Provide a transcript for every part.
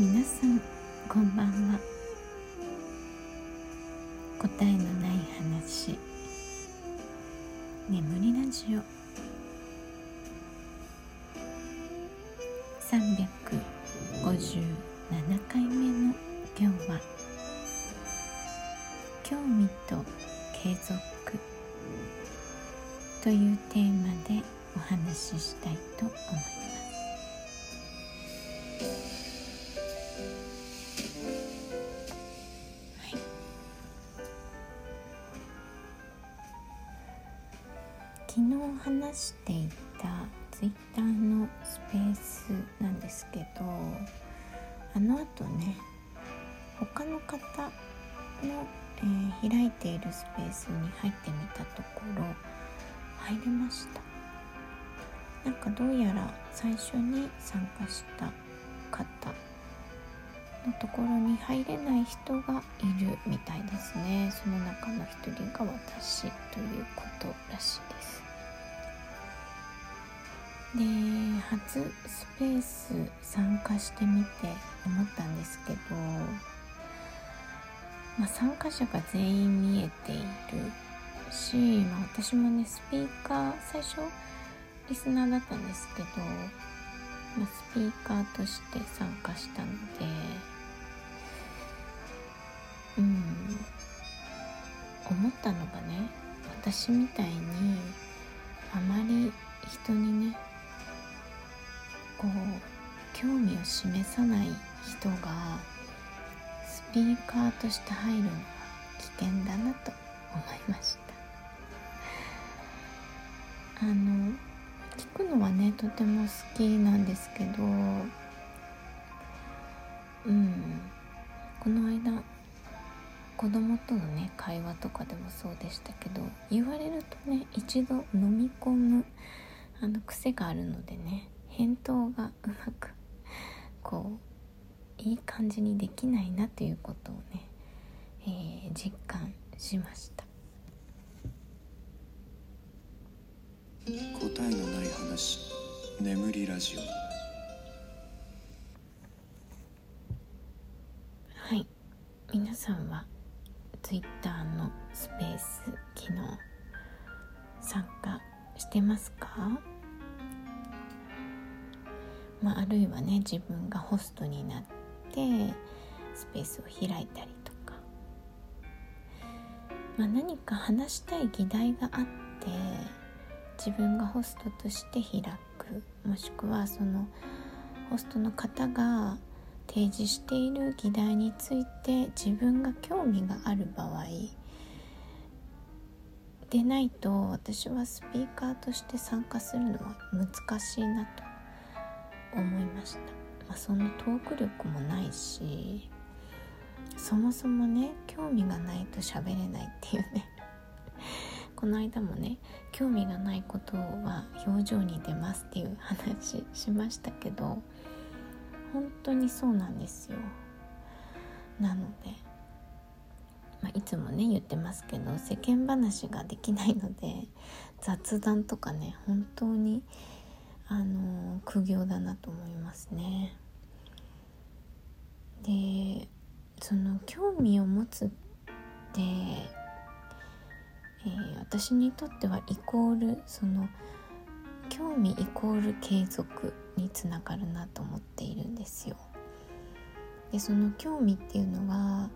皆さんこんばんは。答えのない話。眠りラジオ。357回目の今日は「興味と継続」というテーマでお話ししたいと思います。昨日話していたツイッターのスペースなんですけどあのあとね他の方の、えー、開いているスペースに入ってみたところ入れました。なんかどうやら最初に参加した方のところに入れない人がいるみたいですね。その中の一人が私ということらしいです。で初スペース参加してみて思ったんですけど、まあ、参加者が全員見えているし、まあ、私もねスピーカー最初リスナーだったんですけど、まあ、スピーカーとして参加したのでうん思ったのがね私みたいにあまり人にねこう興味を示さない人がスピーカーとして入るのは危険だなと思いました。あの聞くのはねとても好きなんですけどうん。この間子供とのね会話とかでもそうでしたけど言われるとね一度飲み込むあの癖があるのでね返答がうまくこういい感じにできないなということをね、えー、実感しました。答えのない話眠りラジオ。はい。皆さんは Twitter のスペース機能参加してますか？まあ、あるいはね自分がホストになってスペースを開いたりとか、まあ、何か話したい議題があって自分がホストとして開く。もしくはそのホストの方が提示している議題について自分が興味がある場合。でないと私はスピーカーとして参加するのは難しいなと。思いました、まあ、そのトーク力もないしそもそもね興味がないと喋れないっていうね。この間もね興味がないことは表情に出ますっていう話しましたけど本当にそうなんですよ。なので、まあ、いつもね言ってますけど世間話ができないので雑談とかね本当にあの苦行だなと思いますね。でその興味を持つって、えー、私にとってはイコールその興味イコール継続につながるなと思っているんですよ。でその興味っていうのは、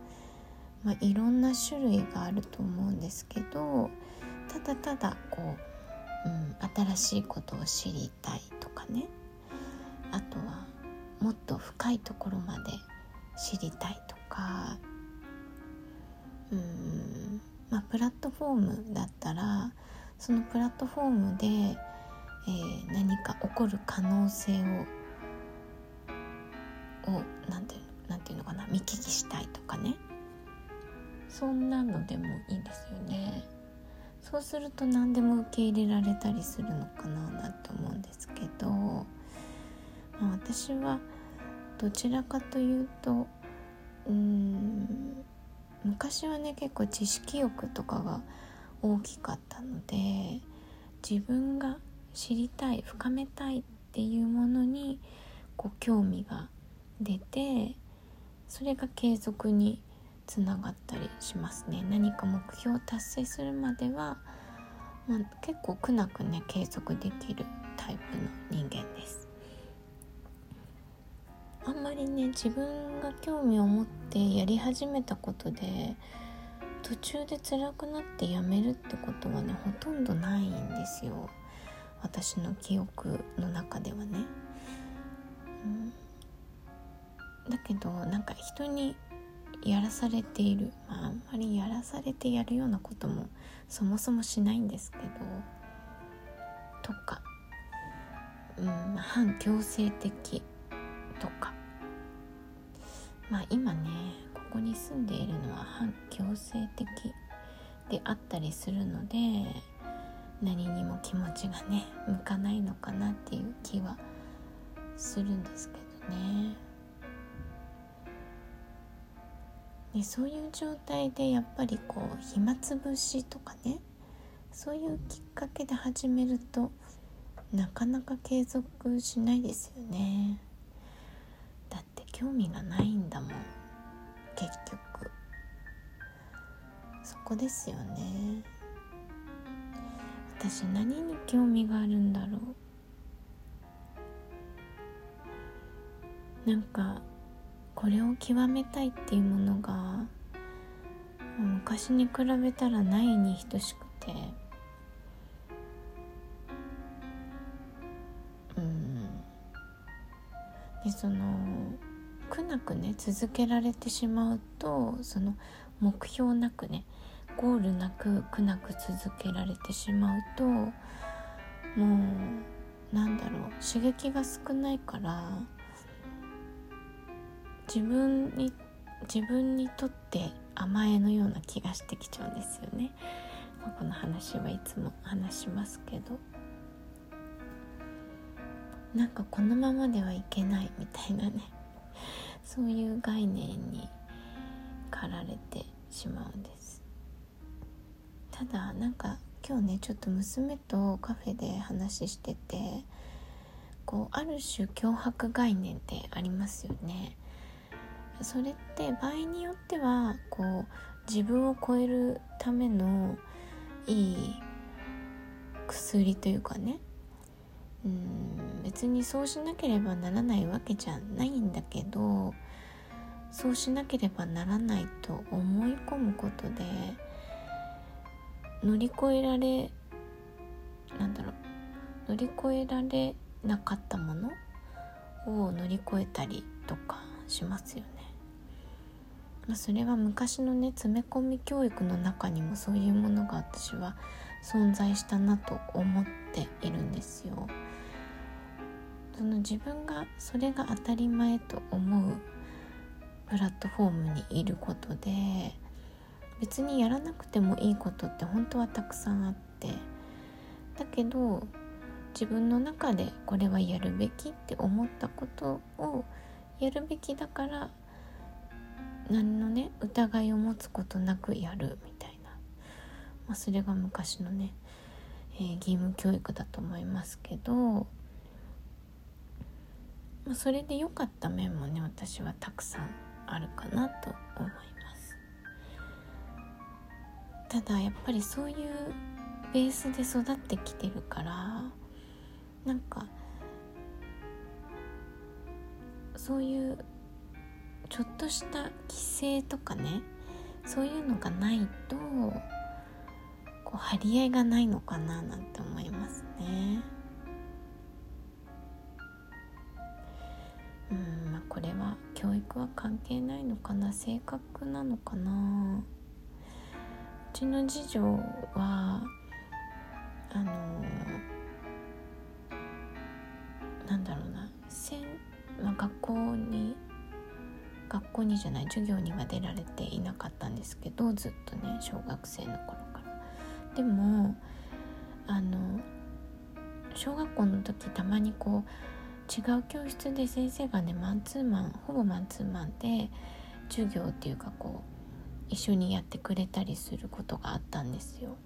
まあ、いろんな種類があると思うんですけどただただこううん、新しいことを知りたいとかね。あとはもっと深いところまで知りたいとか。うんまあプラットフォームだったらそのプラットフォームで、えー、何か起こる可能性ををなんてなんていうのかな見聞きしたいとかね。そんなのでもいいですよね。そうすると何でも受け入れられたりするのかななんて思うんですけど、まあ、私はどちらかというとうん昔はね結構知識欲とかが大きかったので自分が知りたい深めたいっていうものにこう興味が出てそれが継続につながったりしますね。何か目標を達成するまでは、まあ、結構苦なくね継続できるタイプの人間です。あんまりね自分が興味を持ってやり始めたことで途中で辛くなってやめるってことはねほとんどないんですよ。私の記憶の中ではね、うん、だけどなんか人にやらされている、まあ、あんまりやらされてやるようなこともそもそもしないんですけど。とか、うん、反強制的。とか。まあ今ねここに住んでいるのは反強制的。であったりするので何にも気持ちがね向かないのかなっていう気はするんですけどね。でそういう状態でやっぱりこう暇つぶしとかねそういうきっかけで始めるとなかなか継続しないですよね。だって興味がないんだもん結局。そこですよね。私何に興味があるんだろう。なんかこれを極めたいっていうものが昔に比べたらないに等しくて。うん。でその苦なくね続けられてしまうとその目標なくねゴールなく苦なく続けられてしまうともうなんだろう刺激が少ないから自分に自分にとって甘えのような気がしてきちゃうんですよね。まあ、この話はいつも話しますけど。なんかこのままではいけないみたいなね。そういう概念に駆られてしまうんです。ただなんか今日ねちょっと娘とカフェで話しててこうある種脅迫概念ってありますよね。それって場合によってはこう自分を超えるためのいい薬というかねうん別にそうしなければならないわけじゃないんだけどそうしなければならないと思い込むことで乗り越えられなんだろう乗り越えられなかったものを乗り越えたりとかしますよね。まあ、それは昔のね詰め込み教育の中にもそういうものが私は存在したなと思っているんですよ。その自分がそれが当たり前と思うプラットフォームにいることで別にやらなくてもいいことって本当はたくさんあってだけど自分の中でこれはやるべきって思ったことをやるべきだから何のね疑いを持つことなくやるみたいな、まあ、それが昔のね、えー、義務教育だと思いますけど、まあ、それで良かった面もね私はたくさんあるかなと思います。ただやっぱりそういうベースで育ってきてるからなんかそういうちょっとした規制とかねそういうのがないとこう張り合いがないのかななんて思いますね。うんまあこれは教育は関係ないのかな性格なのかなうちの次女はあのなんだろうなせん、まあ、学校に学校にじゃない授業には出られていなかったんですけどずっとね小学生の頃からでもあの小学校の時たまにこう違う教室で先生がねマンツーマンほぼマンツーマンで授業っていうかこう一緒にやってくれたりすることがあったんですよ。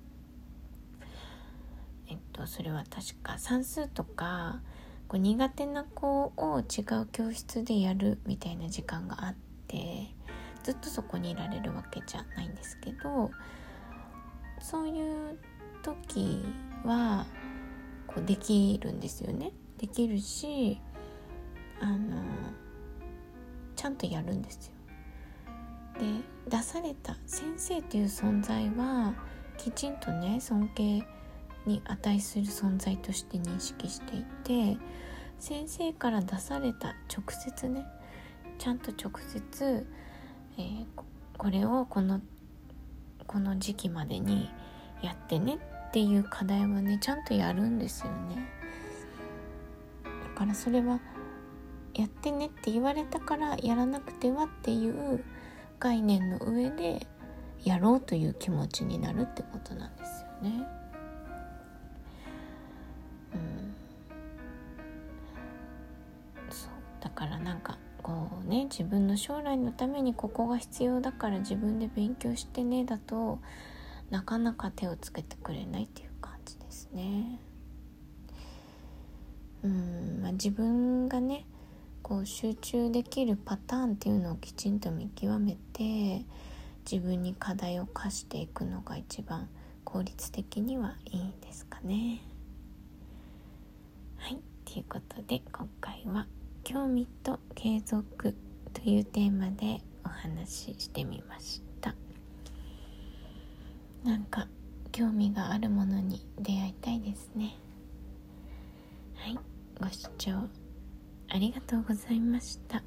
えっとそれは確か算数とかこう苦手な子を違う教室でやるみたいな時間があってずっとそこにいられるわけじゃないんですけどそういう時はこうできるんですよね。できるしあのちゃんとやるんですよ。で出された先生という存在はきちんとね尊敬に値する存在として認識していて先生から出された直接ねちゃんと直接、えー、これをこのこの時期までにやってねっていう課題はねちゃんとやるんですよねだからそれはやってねって言われたからやらなくてはっていう概念の上でやろうという気持ちになるってことなんですよね。からなんかこうね自分の将来のためにここが必要だから自分で勉強してねだとなかなか手をつけてくれないっていう感じですね。うんまあ、自分がねこう集中できるパターンっていうのをきちんと見極めて自分に課題を課していくのが一番効率的にはいいですかね。はいということで今回は「興味と継続」というテーマでお話ししてみました。なんか興味があるものに出会いたいですね。はいご視聴ありがとうございました。